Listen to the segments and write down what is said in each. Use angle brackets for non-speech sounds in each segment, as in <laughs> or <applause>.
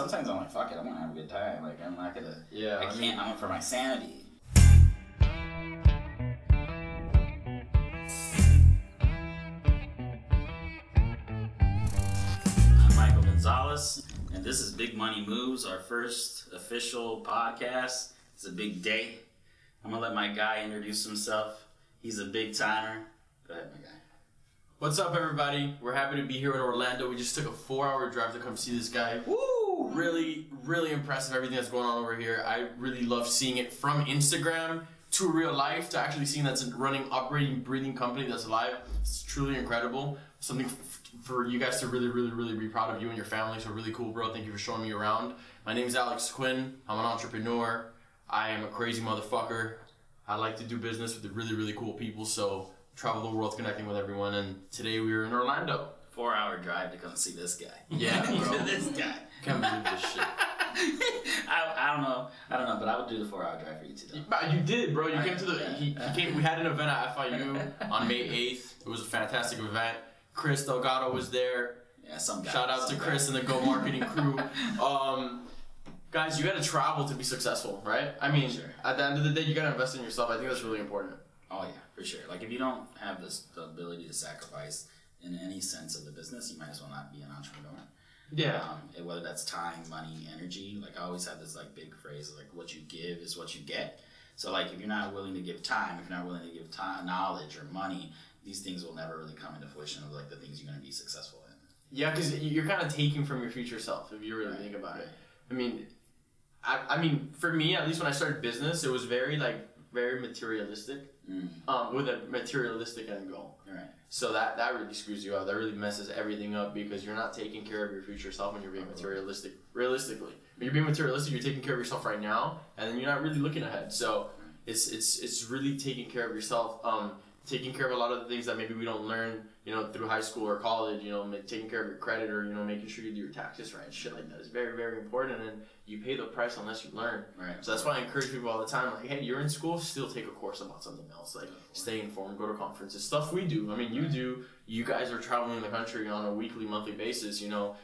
sometimes I'm like, fuck it, I'm gonna have a good time. Like I'm not gonna. Yeah, I I can't. mean- I'm for my sanity. I'm Michael Gonzalez, and this is Big Money Moves, our first official podcast. It's a big day. I'm gonna let my guy introduce himself. He's a big timer. Go ahead, my guy. What's up, everybody? We're happy to be here in Orlando. We just took a four-hour drive to come see this guy. Woo! Really, really impressive. Everything that's going on over here. I really love seeing it from Instagram to real life to actually seeing that's a running, operating, breathing company that's alive. It's truly incredible. Something f- for you guys to really, really, really be proud of you and your family. So really cool, bro. Thank you for showing me around. My name is Alex Quinn. I'm an entrepreneur. I am a crazy motherfucker. I like to do business with the really, really cool people. So travel the world connecting with everyone. And today we are in Orlando. Four hour drive to come see this guy. Yeah, <laughs> bro. this. Can't believe this shit. <laughs> I, I don't know. I don't know, but I would do the four hour drive for you too. Though. But you did, bro. You I- came to the. yeah. He, he came. We had an event at FIU <laughs> on May eighth. It was a fantastic event. Chris Delgado was there. Yeah, some guy. Shout out to some Chris guy. and the Go Marketing <laughs> crew. Um, guys, you got to travel to be successful, right? I mean, Sure. at the end of the day, you got to invest in yourself. I think that's really important. Oh yeah, for sure. Like if you don't have this the ability to sacrifice in any sense of the business, you might as well not be an entrepreneur. Um, and whether that's time, money, energy. Like I always have this like big phrase like what you give is what you get. So like if you're not willing to give time, if you're not willing to give time, knowledge or money, these things will never really come into fruition of like the things you're going to be successful in. Yeah, because you're kind of taking from your future self if you really Right, think about it. I mean, I, I mean, for me at least when I started business, it was very like very materialistic, Mm. um, with a materialistic end goal. Right. So that that really screws you up. That really messes everything up because you're not taking care of your future self when you're being materialistic. Realistically, when you're being materialistic, you're taking care of yourself right now, and then you're not really looking ahead. So it's it's it's really taking care of yourself. Um, taking care of a lot of the things that maybe we don't learn, you know, through high school or college. You know, taking care of your credit or you know making sure you do your taxes right, shit like that is very very important. And you pay the price unless you learn. Right. So that's why I encourage people all the time, like, hey, you're in school, still take a course about something else. Like, stay informed, go to conferences, stuff we do. I mean, you do. You guys are traveling the country on a weekly, monthly basis. You know,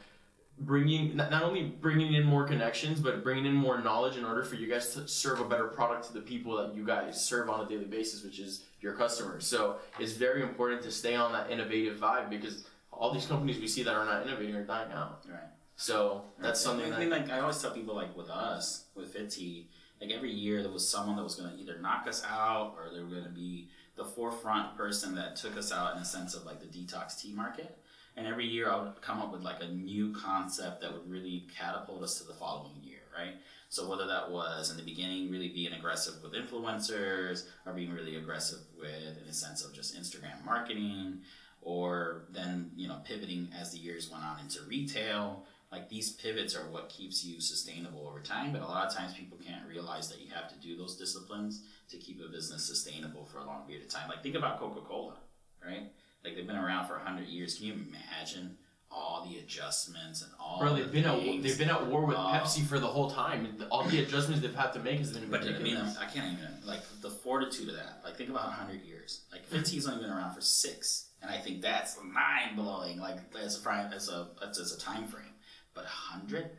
bringing not, only bringing in more connections, but bringing in more knowledge in order for you guys to serve a better product to the people that you guys serve on a daily basis, which is your customers. So it's very important to stay on that innovative vibe because all these companies we see that are not innovating are dying out. Right. So that's something I mean, like I always tell people, like with us, with FitTea, like every year there was someone that was going to either knock us out or they were going to be the forefront person that took us out in a sense of like the detox tea market. And every year I would come up with like a new concept that would really catapult us to the following year, right? So whether that was in the beginning really being aggressive with influencers or being really aggressive with in a sense of just Instagram marketing or then, you know, pivoting as the years went on into retail like these pivots are what keeps you sustainable over time. But a lot of times people can't realize that you have to do those disciplines to keep a business sustainable for a long period of time. Like think about coca-cola right like they've been around for 100 years can you imagine all the adjustments and all Bro, the they've been at they've been at war with Oh. Pepsi for the whole time. All the adjustments they've had to make has been But I mean. I can't even like the fortitude of that. Like, think about hundred years. Like, hmm. FitTea's only been around for six, and I think that's mind blowing. Like, as a as a as a time frame. But hundred,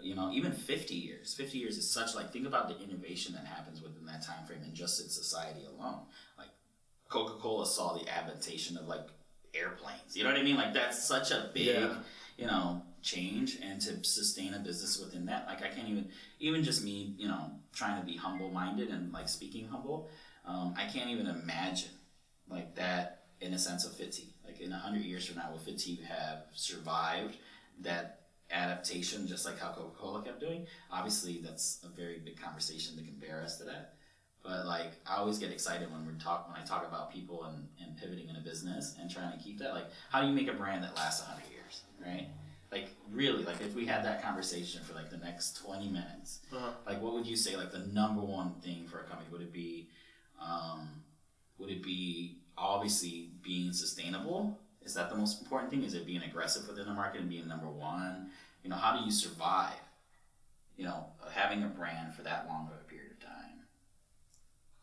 you know, even fifty years. Fifty years is such like think about the innovation that happens within that time frame and just in society alone. Coca Cola saw the adaptation of like airplanes. You know what I mean? Like, that's such a big Yeah. you know change and to sustain a business within that like i can't even even just me you know trying to be humble minded and like speaking humble um, i can't even imagine like that in a sense of FitTea. like in a 100 years from now will FitTea have survived that adaptation just like how coca-cola kept doing obviously that's a very big conversation to compare us to that but like I always get excited when we talk when I talk about people and, and pivoting in a business and trying to keep that like how do you make a brand that lasts hundred years, right? Like really, like if we had that conversation for like the next twenty minutes, Uh-huh. like what would you say like the number one thing for a company? Would it be um, would it be obviously being sustainable? Is that the most important thing? Is it being aggressive within the market and being number one? You know, how do you survive? You know, having a brand for that long of a period of time.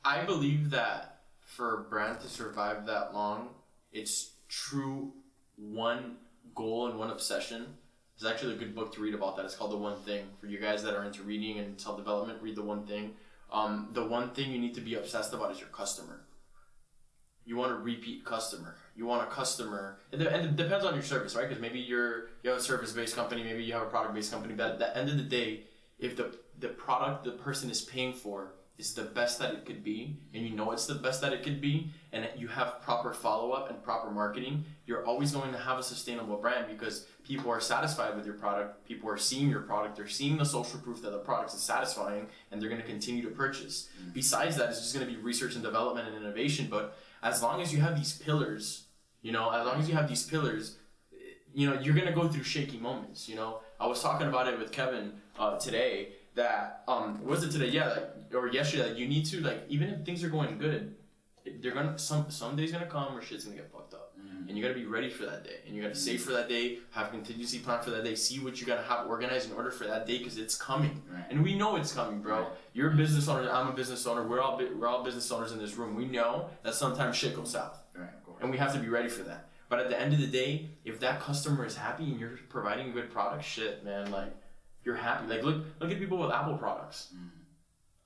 I believe that for brand to survive that long, its true one goal and one obsession There's actually a good book to read about that. It's called The One Thing. For you guys that are into reading and self development, read The One Thing. Um, the one thing you need to be obsessed about is your customer. You want a repeat customer. You want a customer, and, and it depends on your service, right? Because maybe you're you have a service based company, maybe you have a product based company. But at the end of the day, if the the product the person is paying for is the best that it could be, and you know it's the best that it could be, and you have proper follow up and proper marketing, you're always going to have a sustainable brand because people are satisfied with your product, people are seeing your product, they're seeing the social proof that the product is satisfying, and they're going to continue to purchase. Mm-hmm. Besides that, it's just going to be research and development and innovation. But as long as you have these pillars, you know, as long as you have these pillars, you know, you're going to go through shaky moments. You know, I was talking about it with Kevin uh, today that um was it today? Yeah, like, or yesterday. Like, you need to like even if things are going good, they're gonna some some days gonna come where shit's gonna get fucked up, mm-hmm. and you gotta be ready for that day, and you gotta save for that day, have a contingency plan for that day, see what you gotta have organized in order for that day because it's coming, right. and we know it's coming, bro. Right. You're a business owner, I'm a business owner. We're all we're all business owners in this room. We know that sometimes shit goes south, right, and we have to be ready for that. But at the end of the day, if that customer is happy and you're providing a good product, shit, man, like you're happy. Like look look at people with Apple products. Mm.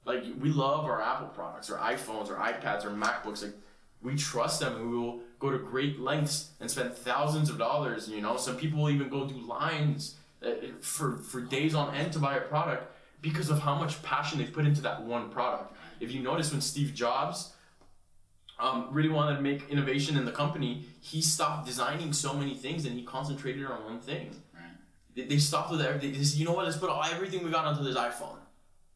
Like we love our Apple products, or iPhones, or iPads, or MacBooks. Like we trust them, and we will go to great lengths and spend thousands of dollars. You know, some people will even go do lines uh, for for days on end to buy a product because of how much passion they've put into that one product. If you notice, when Steve Jobs um, really wanted to make innovation in the company, he stopped designing so many things and he concentrated on one thing. They, stopped with everything. They said, you know what? Let's put all, everything we got onto this iPhone.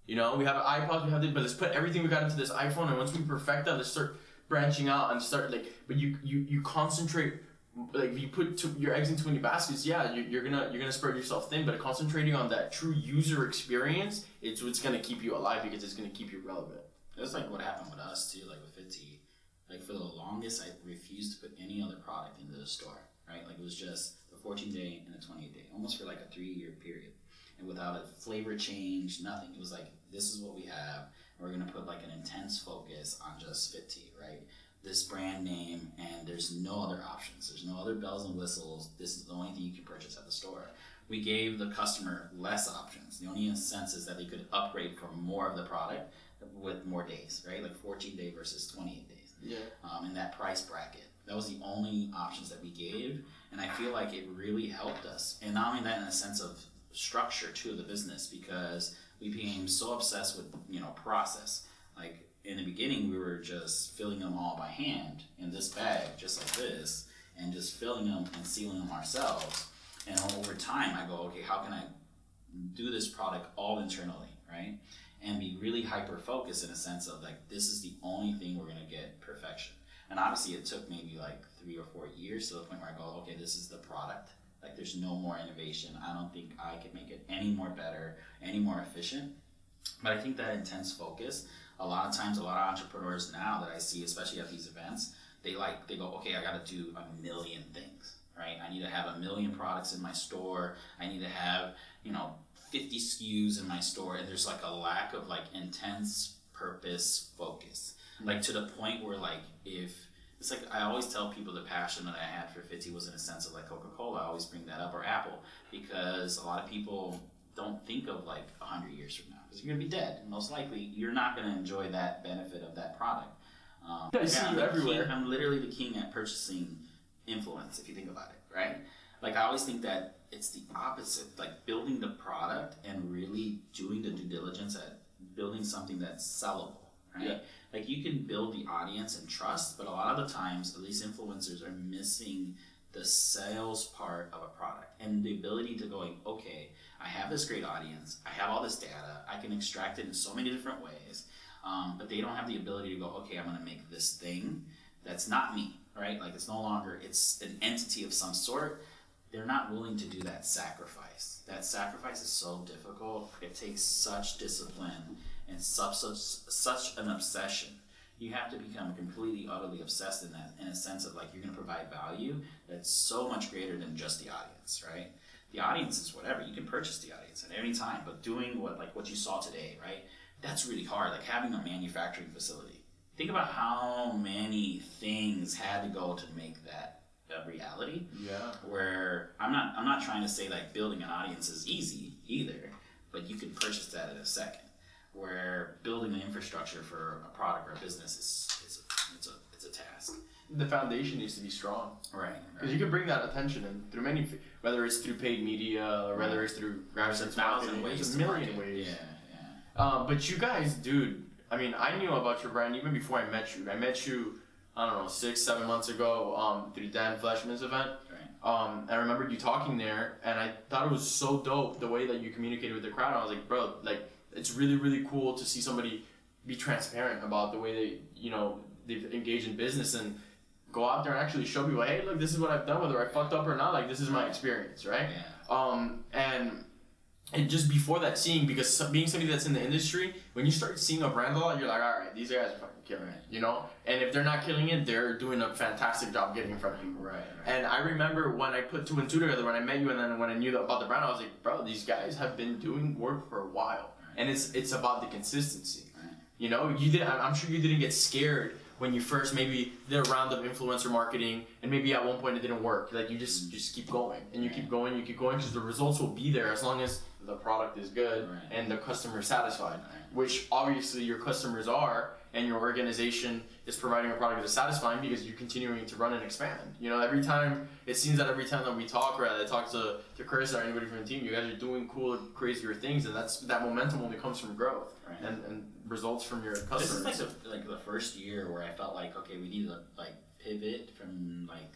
You know, we have iPods, we have this, but let's put everything we got into this iPhone, and once we perfect that, let's start branching out and start like. But you you you concentrate like if you put your eggs into too many baskets, yeah, you're, you're gonna you're gonna spread yourself thin. But concentrating on that true user experience, it's what's gonna keep you alive because it's gonna keep you relevant. That's like what happened with us too, like with FitTea. Like for the longest, I refused to put any other product into the store. Right, like it was just 14 day and a 28 day, almost for like a three year period. And without a flavor change, nothing. It was like, this is what we have. And we're going to put like an intense focus on just Fit Tea, right? This brand name, and there's no other options. There's no other bells and whistles. This is the only thing you can purchase at the store. We gave the customer less options. The only sense is that they could upgrade for more of the product with more days, right? Like 14 day versus 28 days. Yeah. Um, in that price bracket. That was the only options that we gave and I feel like it really helped us. And not only that, in a sense of structure to the business, because we became so obsessed with you know process. Like in the beginning, we were just filling them all by hand in this bag, just like this, and just filling them and sealing them ourselves. And over time, I go, okay, how can I do this product all internally, right? And be really hyper focused in a sense of like, this is the only thing we're gonna get perfection. And obviously, it took maybe like three or four years to the point where I go, okay, this is the product. Like, there's no more innovation. I don't think I could make it any more better, any more efficient. But I think that intense focus, a lot of times, a lot of entrepreneurs now that I see, especially at these events, they like, they go, okay, I got to do a million things, right? I need to have a million products in my store. I need to have, you know, 50 SKUs in my store. And there's like a lack of like intense purpose focus like to the point where like if it's like I always tell people the passion that I had for FitTea was in a sense of like Coca Cola. I always bring that up or Apple because a lot of people don't think of like hundred years from now because you're gonna be dead. Most likely, you're not gonna enjoy that benefit of that product. Um, I see you everywhere. King, I'm literally the king at purchasing influence. If you think about it, right? Like I always think that it's the opposite. Like building the product and really doing the due diligence at building something that's sellable, right? Yeah like you can build the audience and trust, but a lot of the times, at least influencers are missing the sales part of a product and the ability to going, okay, I have this great audience, I have all this data, I can extract it in so many different ways, um, but they don't have the ability to go, okay, I'm going to make this thing that's not me, right? Like it's no longer it's an entity of some sort. They're not willing to do that sacrifice. That sacrifice is so difficult. It takes such discipline and such, such, such an obsession. You have to become completely, utterly obsessed in that, in a sense of like you're going to provide value that's so much greater than just the audience, right? The audience is whatever. You can purchase the audience at any time, but doing what like what you saw today, right? That's really hard. Like having a manufacturing facility. Think about how many things had to go to make that a reality Yeah. where I'm not I'm not trying to say like building an audience is easy either, but you can purchase that in a second. Where building an infrastructure for a product or a business is it's a, it's a it's a task. The foundation needs to be strong Right. because you can bring that attention in through many, whether it's through paid media or whether it's through There's a thousand ways There's a million ways. Yeah, yeah. Um, but you guys, dude, I mean, I knew about your brand even before I met you. I met you, I don't know, six, seven months ago um, through Dan Fleshman's event. Right. Um, I remember you talking there, and I thought it was so dope the way that you communicated with the crowd. I was like, bro, like, it's really, really cool to see somebody be transparent about the way they, you know, they've engaged in business and go out there and actually show people, hey, look, this is what I've done, whether I fucked up or not. Like, this is my experience, right? Yeah. Um, and and just before that, seeing because being somebody that's in the industry, when you start seeing a brand a lot, you're like, all right, these guys are fucking killing it, you know. And if they're not killing it, they're doing a fantastic job getting in front of people. Right. right. And I remember when I put two and two together, when I met you, and then when I knew about the brand, I was like, bro, these guys have been doing work for a while, and it's it's about the consistency. You know, you did. I'm sure you didn't get scared when you first maybe did a round of influencer marketing, and maybe at one point it didn't work. Like you just mm-hmm. just keep going, and you keep going, you keep going, because the results will be there as long as the product is good and the customer is satisfied. Which obviously your customers are, and your organization is providing a product that's satisfying because you're continuing to run and expand. You know, every time it seems that every time that we talk or I talk to to Chris or anybody from the team, you guys are doing cool, crazier things, and that's that momentum only comes from growth Right. and, and results from your This customers. is like the like the first year where I felt like okay, we need to like pivot from like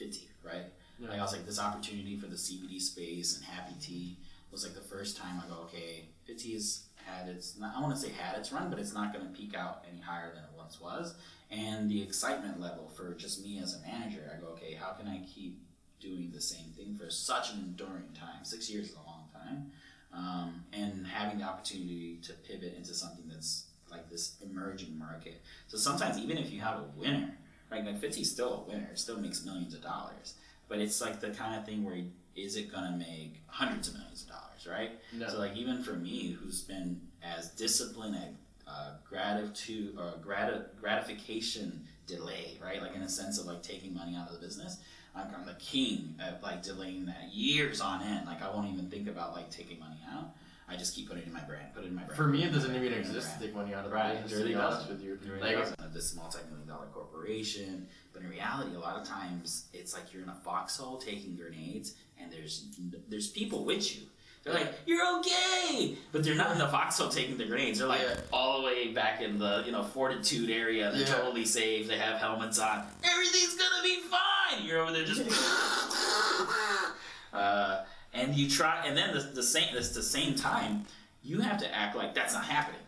FitTea, right? Yeah. Like I was like this opportunity for the CBD space and Happy Tea was like the first time I go okay, FitTea's had its not, I want to say had its run, but it's not going to peak out any higher than it once was. And the excitement level for just me as a manager, I go okay, how can I keep doing the same thing for such an enduring time? Six years is a long time. Um, and having the opportunity to pivot into something that's like this emerging market. So sometimes even if you have a winner, right, like FitTea's still a winner, still makes millions of dollars. But it's like the kind of thing where is it gonna make hundreds of millions of dollars, right? No. So like even for me, who's been as disciplined at uh, gratitude or grati- gratification delay, right? Like in a sense of like taking money out of the business. I'm, I'm the king of like delaying that years on end. Like I won't even think about like taking money out. I just keep putting it in my brand, put it in my brand. For me, it doesn't even put it in my exist to take money out of the business. really to be honest doesn't. with you. Like. This multi-million dollar corporation, but in reality, a lot of times it's like you're in a foxhole taking grenades, and there's there's people with you. They're like, "You're okay," but they're not in the foxhole taking the grenades. They're like Yeah. all the way back in the you know fortitude area. They're Yeah. totally safe. They have helmets on. Everything's gonna be fine. You're over there just. <laughs> uh, and you try, and then the, the same. It's the same time. You have to act like that's not happening,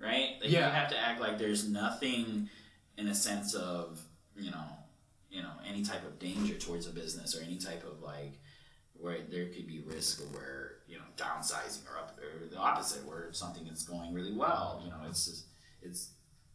right? Like Yeah. You have to act like there's nothing, in a sense of you know, you know, any type of danger towards a business or any type of like where there could be risk or where you know downsizing or up or the opposite where something is going really well. You know, it's just, it's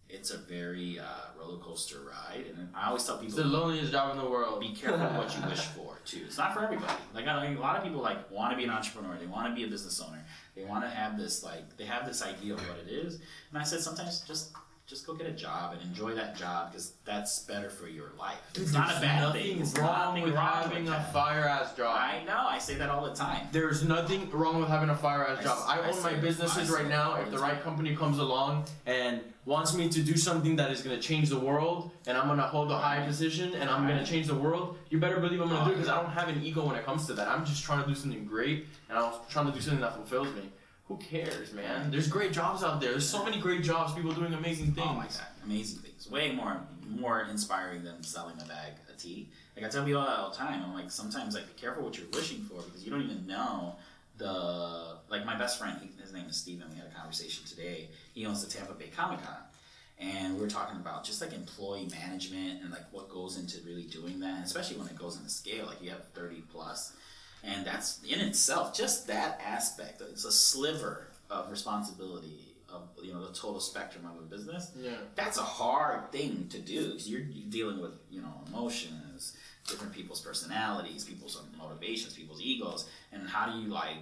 it's a very uh, roller coaster ride, and I always tell It's people the loneliest job in the world. be careful what you wish <laughs> for too. It's not for everybody. Like I mean, a lot of people like want to be an entrepreneur. They want to be a business owner. They want to have this like they have this idea of what it is. And I said sometimes just just go get a job and enjoy that job because that's better for your life. It's not a bad thing. It's wrong with wrong having with a fire ass job. I know. I say that all the time. There's nothing wrong with having a fire ass job. I I own my businesses right now. If the right company comes along and wants me to do something that is gonna change the world, and I'm gonna hold a high Right. position, and I'm gonna change the world, you better believe I'm gonna Oh, do it because I don't have an ego when it comes to that. I'm just trying to do something great, and I'm trying to do something that fulfills me. Who cares, man? There's great jobs out there. There's so many great jobs. People doing amazing things. Oh my god, amazing things. Way more more inspiring than selling a bag of tea. Like I tell people all the time, I'm like sometimes like be careful what you're wishing for because you don't even know the like my best friend. He, his name is Steven. We had a conversation today. He owns the Tampa Bay Comic Con. And we were talking about just like employee management and like what goes into really doing that, and especially when it goes into scale. Like you have 30 plus, and that's in itself just that aspect. It's a sliver of responsibility of you know the total spectrum of a business Yeah. that's a hard thing to do because you're, you're dealing with you know emotions different people's personalities people's motivations people's egos and how do you like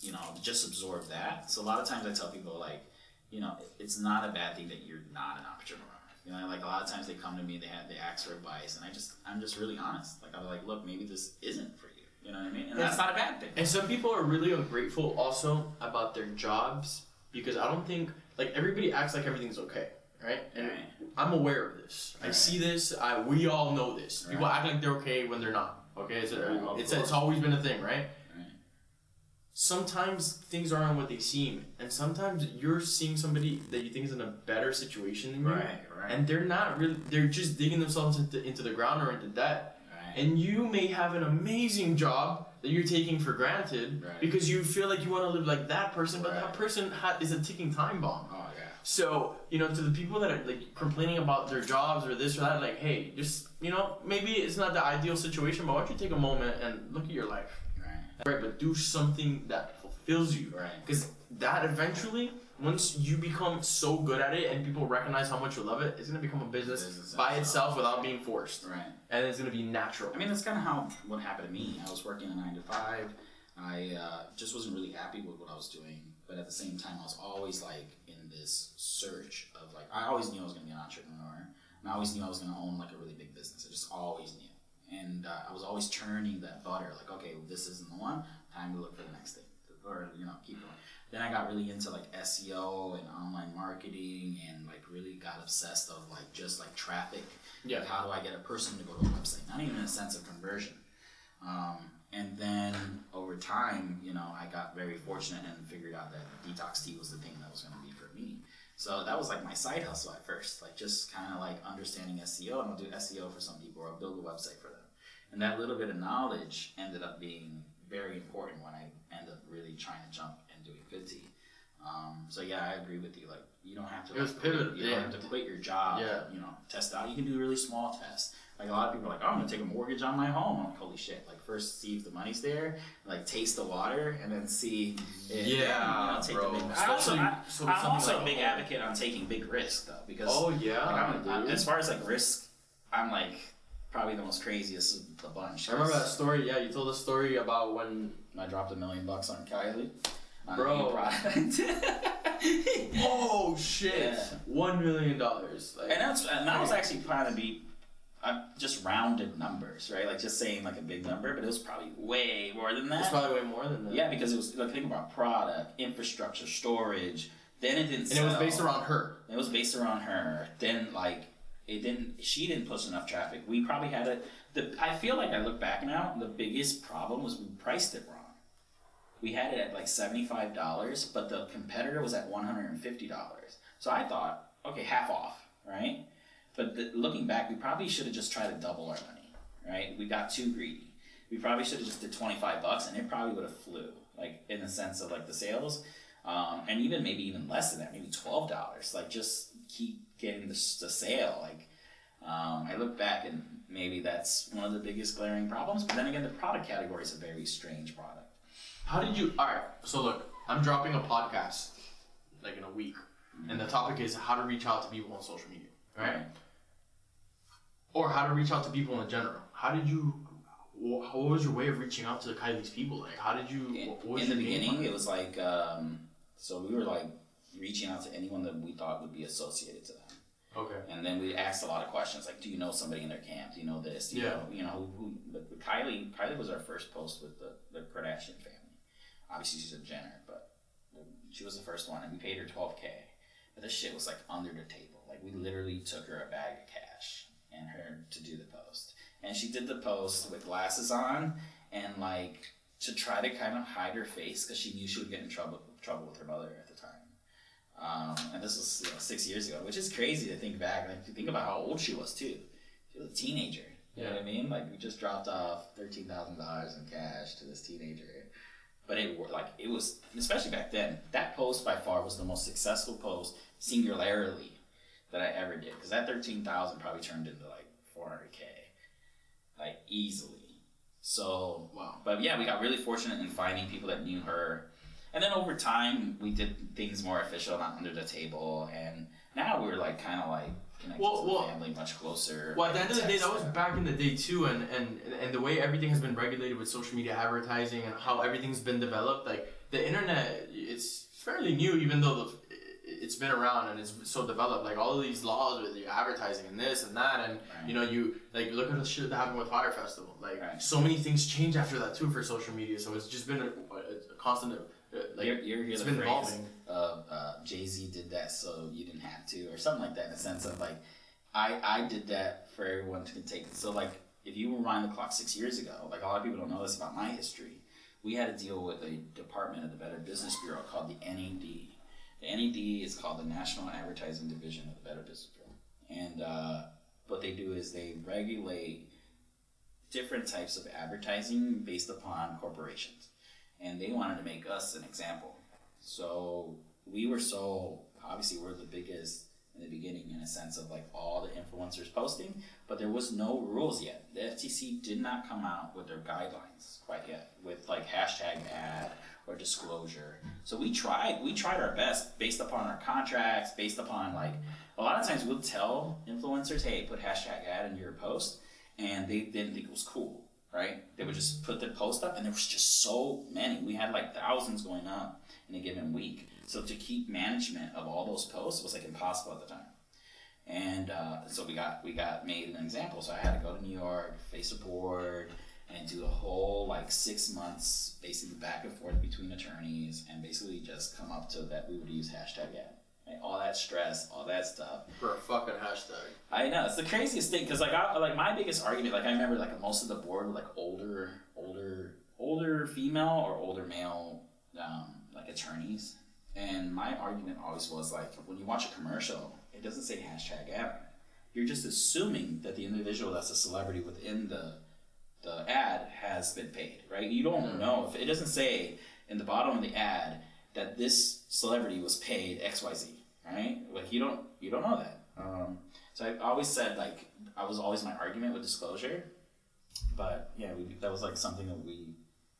you know just absorb that so a lot of times i tell people like you know it's not a bad thing that you're not an entrepreneur You know, like a lot of times they come to me, they have they ask for advice, and I just I'm just really honest. Like I'm like, look, maybe this isn't for you. You know what I mean? And that's not a bad thing. And some people are really ungrateful also about their jobs because I don't think like everybody acts like everything's okay, right? And Right. I'm aware of this. I see this. I we all know this. People act like they're okay when they're not. Okay, it's a, Right, it's, it's always been a thing, right? Right. Sometimes things aren't what they seem, and sometimes you're seeing somebody that you think is in a better situation than you, Right. Right. and they're not really. They're just digging themselves into, into the ground or into debt, right. And you may have an amazing job that you're taking for granted Right. because you feel like you want to live like that person, but that person ha- is a ticking time bomb. oh yeah. So you know, to the people that are like complaining about their jobs or this or that, like, hey, just you know, maybe it's not the ideal situation, but why don't you take a moment and look at your life, Right. right? But do something that fulfills you, Right. because that eventually. Once you become so good at it and people recognize how much you love it, it's gonna become a business, Business by itself. itself without being forced, Right. and it's gonna be natural. I mean, that's kind of how what happened to me. I was working a nine to five. I uh, just wasn't really happy with what I was doing, but at the same time, I was always like in this search of like I always knew I was gonna be an entrepreneur, and I always knew I was gonna own like a really big business. I just always knew, and uh, I was always turning that butter like, okay, well, this isn't the one. Time to look for the next thing, or you know, keep going. Then I got really into like SEO and online marketing, and like really got obsessed of like just like traffic Yeah. like, how do I get a person to go to a website? Not even in a sense of conversion. Um, and then over time, you know, I got very fortunate and figured out that detox tea was the thing that was going to be for me. So that was like my side hustle at first, like just kind of like understanding SEO, and I'll do SEO for some people, or I'll build a website for them. And that little bit of knowledge ended up being very important when I ended up really trying to jump and doing good tea. Um, so yeah, I agree with you. Like you don't have to It was like, quit- pivotal, You yeah. don't have to quit your job. Yeah. You know, test out. You can do really small tests. Like a lot of people are like, oh, I'm gonna take a mortgage on my home. I'm like, holy shit! Like first see if the money's there, like taste the water, and then see. If, Yeah, you know, take bro. The big, I also, I, so I'm something also like a big home. advocate on taking big risk though, because Oh yeah, like, I'm, I'm- as far as like risk, I'm like probably the most craziest of the bunch. I remember that 'cause story. Yeah, you told a story about when. I dropped a million bucks on Kylie. On Bro. a new product. Oh shit! Yeah. One million dollars. Like, And that's and that was actually trying to be uh, just rounded numbers, right? Like just saying like a big number, but it was probably way more than that. it's probably way more than that. yeah, because it was like think about product, infrastructure, storage. Then it didn't. and it was based around her. It was based around her. Then like it didn't. She didn't push enough traffic. We probably had it. The I feel like I look back now. The biggest problem was we priced it wrong. We had it at like seventy five dollars, but the competitor was at one hundred and fifty dollars. So I thought, okay, half off, right? But the, looking back, we probably should have just tried to double our money, right? We got too greedy. We probably should have just did twenty five bucks, and it probably would have flew, like in the sense of like the sales, um, and even maybe even less than that, maybe twelve dollars. Like just keep getting the, the sale. Like um, I look back and maybe that's one of the biggest glaring problems. But then again, the product category is a very strange product. How did you? All right. So look, I'm dropping a podcast like in a week, and the topic is how to reach out to people on social media, right? Or how to reach out to people in general. How did you? What was your way of reaching out to the Kylie's people? Like, how did you? In, what was in the beginning, it was like um, so we were like reaching out to anyone that we thought would be associated to them. okay. And then we asked a lot of questions like, do you know somebody in their camp? Do you know this? Do you Yeah. know, you know who, who Kylie, Kylie was our first post with the, the Kardashian. Obviously, she's a Jenner, but she was the first one, and we paid her 12K. But this shit was like under the table. Like, we literally took her a bag of cash and her to do the post. And she did the post with glasses on and like to try to kind of hide her face because she knew she would get in trouble trouble with her mother at the time. Um, and this was you know, six years ago, which is crazy to think back. Like, if you think about how old she was too. She was a teenager. You know what I mean? Like we just dropped off thirteen thousand dollars in cash to this teenager. But it wor- like it was especially back then. That post by far was the most successful post singularly that I ever did because that thirteen thousand probably turned into like four hundred k, like easily. So Wow. but yeah, we got really fortunate in finding people that knew her. And then over time, we did things more official, not under the table. And now we're like kind of like connected Well- to well- family much closer. Well, at the end of the day, that was back in the day too, and, and and the way everything has been regulated with social media advertising and how everything's been developed. Like the internet, it's fairly new, even though the, it's been around and it's so developed. Like all of these laws with your advertising and this and that, and Right. you know, you like look at the shit that happened with Fyre Festival. Like Right. so many things change after that too for social media. So it's just been a, a constant. Uh, like you're, you're, it's the been phrase evolving. of uh, Jay Z did that so you didn't have to, or something like that, in the sense of like, I I did that for everyone to take. So like, if you rewind the clock six years ago, like a lot of people don't know this about my history. We had to deal with a department of the Better Business Bureau called the NAD. The NAD is called the National Advertising Division of the Better Business Bureau, and uh, what they do is they regulate different types of advertising based upon corporations and they wanted to make us an example. So we were so obviously we're the biggest in the beginning in a sense of like all the influencers posting, but there was no rules yet. The FTC did not come out with their guidelines quite yet with like hashtag ad or disclosure. So we tried we tried our best based upon our contracts, based upon like a lot of times we'll tell influencers, hey, put hashtag ad in your post, and they didn't think it was cool right? They would just put the post up, and there was just so many. We had like thousands going up in a given week. So to keep management of all those posts was like impossible at the time. And uh, so we got we got made an example. So I had to go to New York, face a board, and do a whole like six months, basically back and forth between attorneys, and basically just come up to that we would use hashtag ad. Right? All that stress, all that stuff. for a fucking hashtag. I know it's the craziest thing because like I like my biggest argument like I remember like most of the board were like older older older female or older male um, like attorneys and my argument always was like when you watch a commercial it doesn't say hashtag ad you're just assuming that the individual that's a celebrity within the the ad has been paid right you don't know if it doesn't say in the bottom of the ad that this celebrity was paid xyz right like you don't you don't know that um, so I always said like I was always my argument with disclosure, but yeah, we, that was like something that we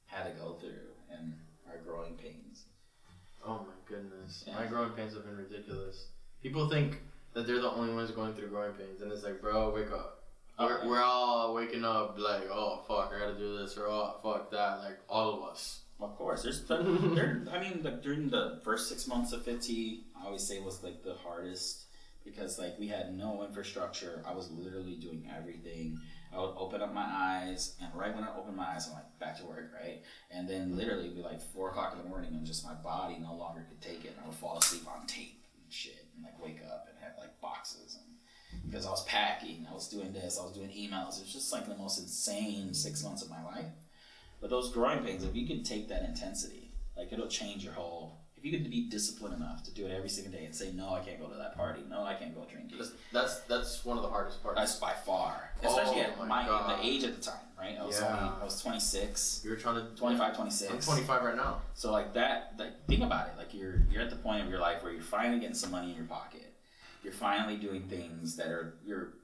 had to go through and our growing pains. Oh my goodness. Yeah. My growing pains have been ridiculous. People think that they're the only ones going through growing pains, and it's like, bro, wake up. We're, we're all waking up like, oh fuck, I gotta do this, or oh fuck that. Like all of us. Of course, there's there. I mean, like during the first six months of FitTea, I always say was like the hardest because like we had no infrastructure. I was literally doing everything. I would open up my eyes, and right when I opened my eyes, I'm like back to work, right? And then literally be like four o'clock in the morning, and just my body no longer could take it. And I would fall asleep on tape and shit, and like wake up and have like boxes, and because I was packing, I was doing this, I was doing emails. It was just like the most insane six months of my life. But those growing pains, if you can take that intensity, like it'll change your whole. If you can be disciplined enough to do it every single day and say, no, I can't go to that party, no, I can't go drinking. That's that's, that's one of the hardest parts. That's by far, Oh especially at oh my my, God. the age at the time, right? I was Yeah. only I was 26, You were trying to 25, 26. I'm 25 right now. So like that, like think about it. Like you're you're at the point of your life where you're finally getting some money in your pocket. You're finally doing things that are you're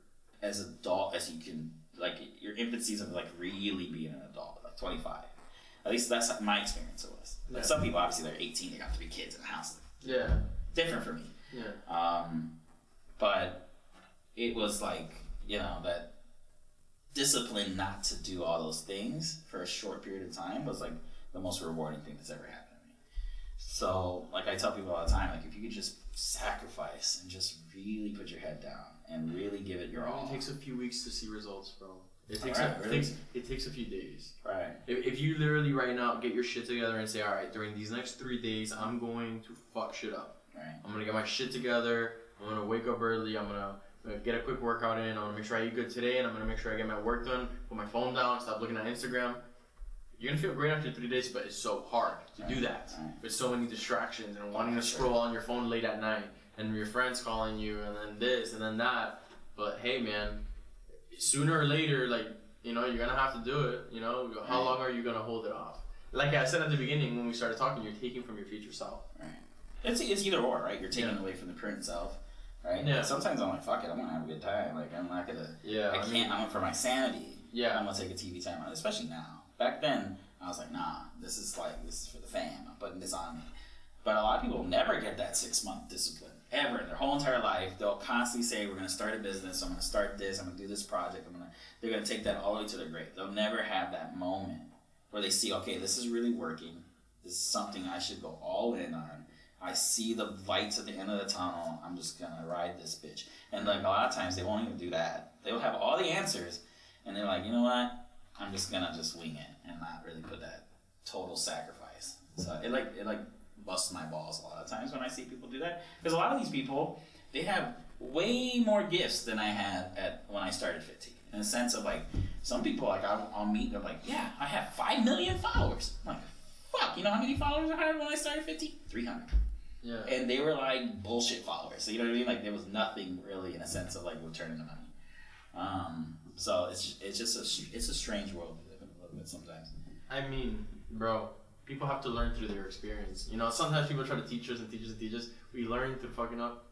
as adult as you can. Like your infancies of like really being an adult, 25. At least that's my experience. It was. Like Yeah. some people obviously they're 18, they got three kids in the house. Yeah. Different for me. Yeah. Um, but it was like you know that discipline not to do all those things for a short period of time was like the most rewarding thing that's ever happened to me. So like I tell people all the time, like if you could just sacrifice and just really put your head down and really give it your all. It takes a few weeks to see results, bro. It takes Alright, a, really? it takes it takes a few days. right. If, if you literally right now get your shit together and say, all right, during these next three days, I'm going to fuck shit up. Right. I'm gonna get my shit together. I'm gonna wake up early. I'm gonna get a quick workout in. I'm gonna make sure I eat good today, and I'm gonna make sure I get my work done. Put my phone down. Stop looking at Instagram. You're gonna feel great after three days, but it's so hard to do that right. with so many distractions and wanting to scroll on your phone late at night, and your friends calling you, and then this and then that. But hey, man, sooner or later, like you know, you're gonna have to do it. You know, how Right. long are you gonna hold it off? Like I said at the beginning when we started talking, you're taking from your future self. Right. It's, it's either or, right? You're taking Yeah. away from the current self, right? Yeah. Sometimes I'm like, fuck it, I'm gonna have a good time. Like I'm not gonna. Yeah, I can't. I'm for my sanity. Yeah. I'm gonna take a TV time out, especially now. Back then, I was like, nah, this is like this is for the fam. I'm putting this on me. But a lot of people never get that six month discipline ever in their whole entire life. They'll constantly say, "We're gonna start a business. I'm gonna start this. I'm gonna do this project. I'm gonna." They're gonna take that all the way to their grave. They'll never have that moment where they see, okay, this is really working. This is something I should go all in on. I see the lights at the end of the tunnel. I'm just gonna ride this bitch. And like a lot of times they won't even do that. They'll have all the answers, and they're like, you know what? I'm just gonna just wing it and not really put that total sacrifice. So it like it like busts my balls a lot of times when I see people do that because a lot of these people they have way more gifts than I had at when I started FitTea. In a sense of like some people like I'll, I'll meet they're like yeah I have five million followers. I'm like fuck you know how many followers I had when I started FitTea? 300 Yeah. and they were like bullshit followers. So you know what I mean? Like there was nothing really in a sense of like returning the money. Um, so it's it's just a it's a strange world we live in a little bit sometimes. I mean, bro, people have to learn through their experience. You know, sometimes people try to teach us and teach us and teach us. We learn through fucking up.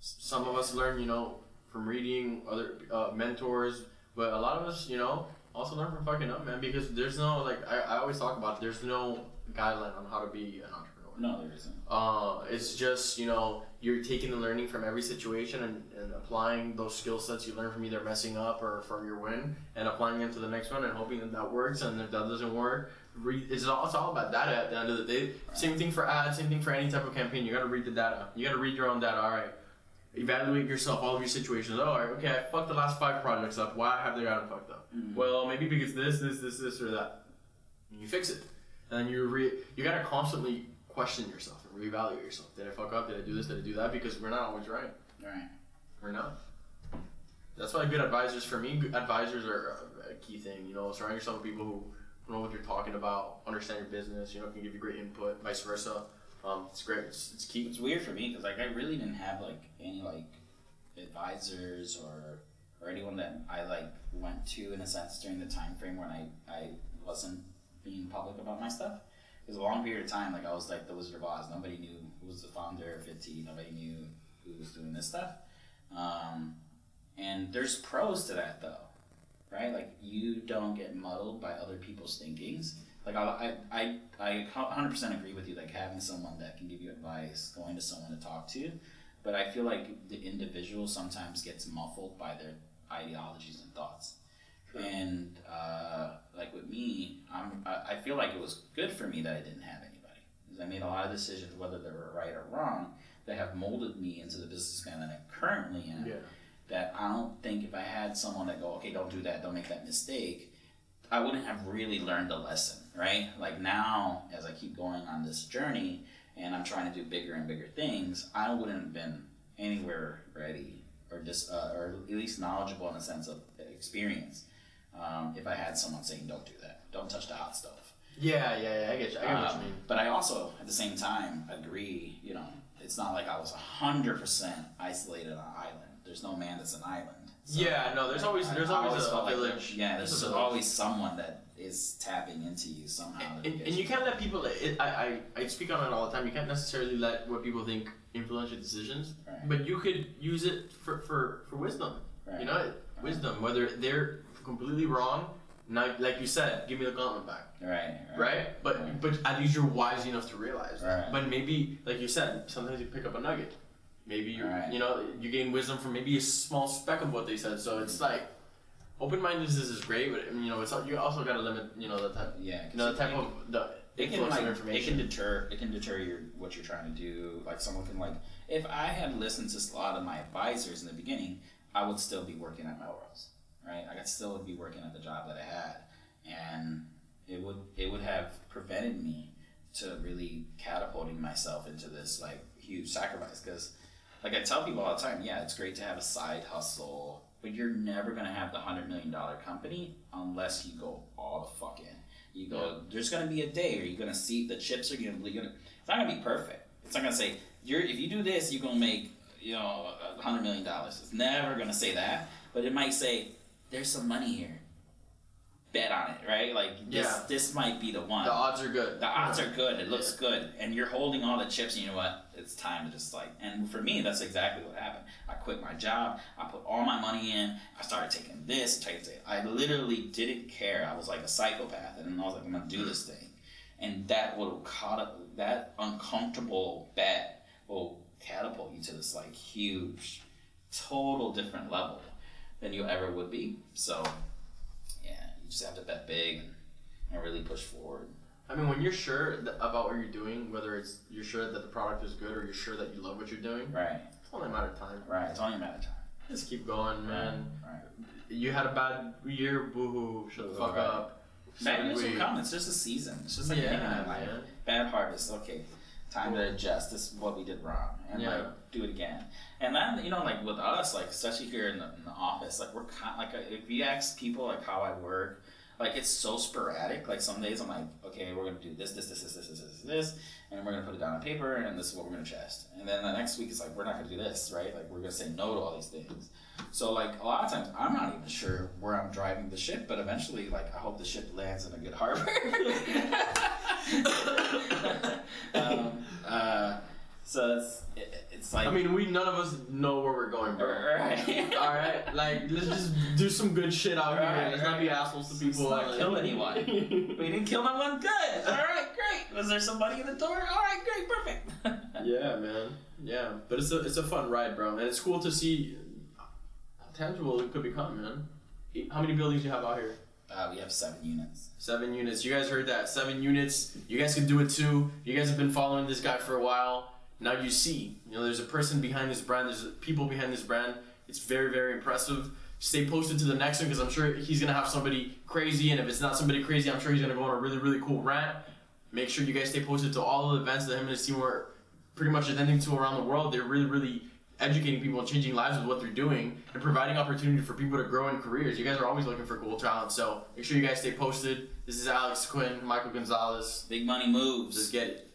Some of us learn, you know, from reading other uh, mentors, but a lot of us, you know, also learn from fucking up, man. Because there's no like I, I always talk about. It, there's no guideline on how to be an entrepreneur. No, there isn't. Uh, it's just you know you're taking the learning from every situation and, and applying those skill sets you learn from either messing up or from your win and applying them to the next one and hoping that that works and if that doesn't work read it's all, it's all about data at the end of the day same thing for ads same thing for any type of campaign you got to read the data you got to read your own data all right evaluate yourself all of your situations oh, all right okay I fucked the last five projects up why have they gotten fucked up Mhm. well maybe because this this this this or that and you fix it and then you re- you got to constantly question yourself and reevaluate yourself. Did I fuck up? Did I do this? Did I do that? Because we're not always right. Right. We're not. That's why good advisors for me, good advisors are a key thing. You know, surround yourself with people who know what you're talking about, understand your business. You know, can give you great input. Vice versa. Um, it's great. It's, it's key. It's weird for me because like I really didn't have like any like advisors or or anyone that I like went to in a sense during the time frame when I I wasn't being public about my stuff. It was a long period of time. Like I was like the Wizard of Oz. Nobody knew who was the founder of FitTea. Nobody knew who was doing this stuff. Um, and there's pros to that though, right? Like you don't get muddled by other people's thinkings. Like I, I, I, I 100% agree with you. Like having someone that can give you advice, going to someone to talk to, but I feel like the individual sometimes gets muffled by their ideologies and thoughts. And uh, like with me, I'm, I, feel like it was good for me that I didn't have anybody. 'Cause I made a lot of decisions, whether they were right or wrong, that have molded me into the businessman that I currently am Yeah. That I don't think if I had someone that go, okay, don't do that, don't make that mistake, I wouldn't have really learned the lesson, right? Like now, as I keep going on this journey and I'm trying to do bigger and bigger things, I wouldn't have been anywhere ready or just uh, or at least knowledgeable in a sense of experience um, if I had someone saying, don't do that, don't touch the hot stuff. Yeah, yeah, yeah. I get you. I get what Um, you mean. But I also, at the same time, agree. You know, it's not like I was hundred percent isolated on an island. There's no man that's an island. So, Yeah, no, there's always- I- there's I always a felt like village. there- yeah, There's there's village. always someone that is tapping into you somehow. to And, and you can't let people. It, I, I I speak on it all the time. You can't necessarily let what people think influence your decisions, Right. but you could use it for for, for wisdom. Right. You know, wisdom. Whether they're completely wrong, now, like you said, give me the gauntlet back. Right. right? But Right. but at least you're wise enough to realize. that. Right. But maybe, like you said, sometimes you pick up a nugget. Maybe you Right. you know you gain wisdom from maybe a small speck of what they said. So it's like open mindedness is great, but you know it's you also got to limit you know the type Yeah. you know the type it- of the it can like it information. can deter it can deter your what you're trying to do. Like someone can like if I had listened to a lot of my advisors in the beginning, I would still be working at Melrose, right? I could still would be working at the job that I had, and it would it would have prevented me to really catapulting myself into this like huge sacrifice because like I tell people all the time, yeah, it's great to have a side hustle, but you're never gonna have the hundred million dollar company unless you go all the fuck in. You go. There's gonna be a day where you're gonna see the chips are gonna. Gonna it's not gonna be perfect. It's not gonna say you're if you do this, you're gonna make you know a hundred million dollars. It's never gonna say that, but it might say there's some money here. Bet on it, right? Like this. Yeah. This might be the one. the odds are good. The odds are good. It looks good, and you're holding all the chips. And you know what? It's time to just like. And for me, that's exactly what happened. I quit my job. I put all my money in. I started taking this. Taking this. I literally didn't care. I was like a psychopath, and I was like, I'm gonna do this thing, and that will caught up. That uncomfortable bet will catapult you to this like huge, total different level than you ever would be. So, yeah, you just have to bet big and really push forward. I mean, when you're sure th- about what you're doing, whether it's you're sure that the product is good or you're sure that you love what you're doing, Right, it's only a matter of time. right. It's only a matter of time. Just keep going, man. Right. You had a bad year, boohoo. Shut the fuck Right. up. Bad Segue. will come. It's just a season. It's just like yeah, anything in life. man. Bad harvest. Okay, time to adjust. This is what we did wrong, and Yeah. like do it again. And then you know, like with us, like especially here in the, in the office, like we're kind like uh, if you ask people like how I work, like it's so sporadic. Like some days I'm like, okay, we're gonna do this, this, this, this, this, this, this, this, and we're gonna put it down on paper, and this is what we're gonna chest. And then the next week is like we're not gonna do this, right? Like we're gonna say no to all these things. So like a lot of times I'm not even sure where I'm driving the ship, but eventually like I hope the ship lands in a good harbor. <laughs> <laughs> um, uh, so it's it, it's like I mean, we none of us know where we're going, bro. right. All right, <laughs> like let's just do some good shit out here. Let's not be assholes to people. Let's not like- kill anyone. <laughs> we didn't kill no one. Good. All right, great. Was there somebody in the door? All right, great, perfect. <laughs> yeah, man. Yeah, but it's a it's a fun ride, bro, and it's cool to see how tangible it could become, man. How many buildings do you have out here? Uh, we have seven units. Seven units. You guys heard that? Seven units. You guys can do it too. You guys have been following this guy for a while. Now you see, you know, there's a person behind this brand. There's people behind this brand. It's very, very impressive. Stay posted to the next one because I'm sure he's gonna have somebody crazy, and if it's not somebody crazy, I'm sure he's gonna go on a really, really cool rant. Make sure you guys stay posted to all the events that him and his team are pretty much attending to around the world. They're really, really educating people and changing lives with what they're doing and providing opportunity for people to grow in careers. You guys are always looking for cool talent, so make sure you guys stay posted. This is Alex Quinn, Michael Gonzalez. Big money moves. Let's get it.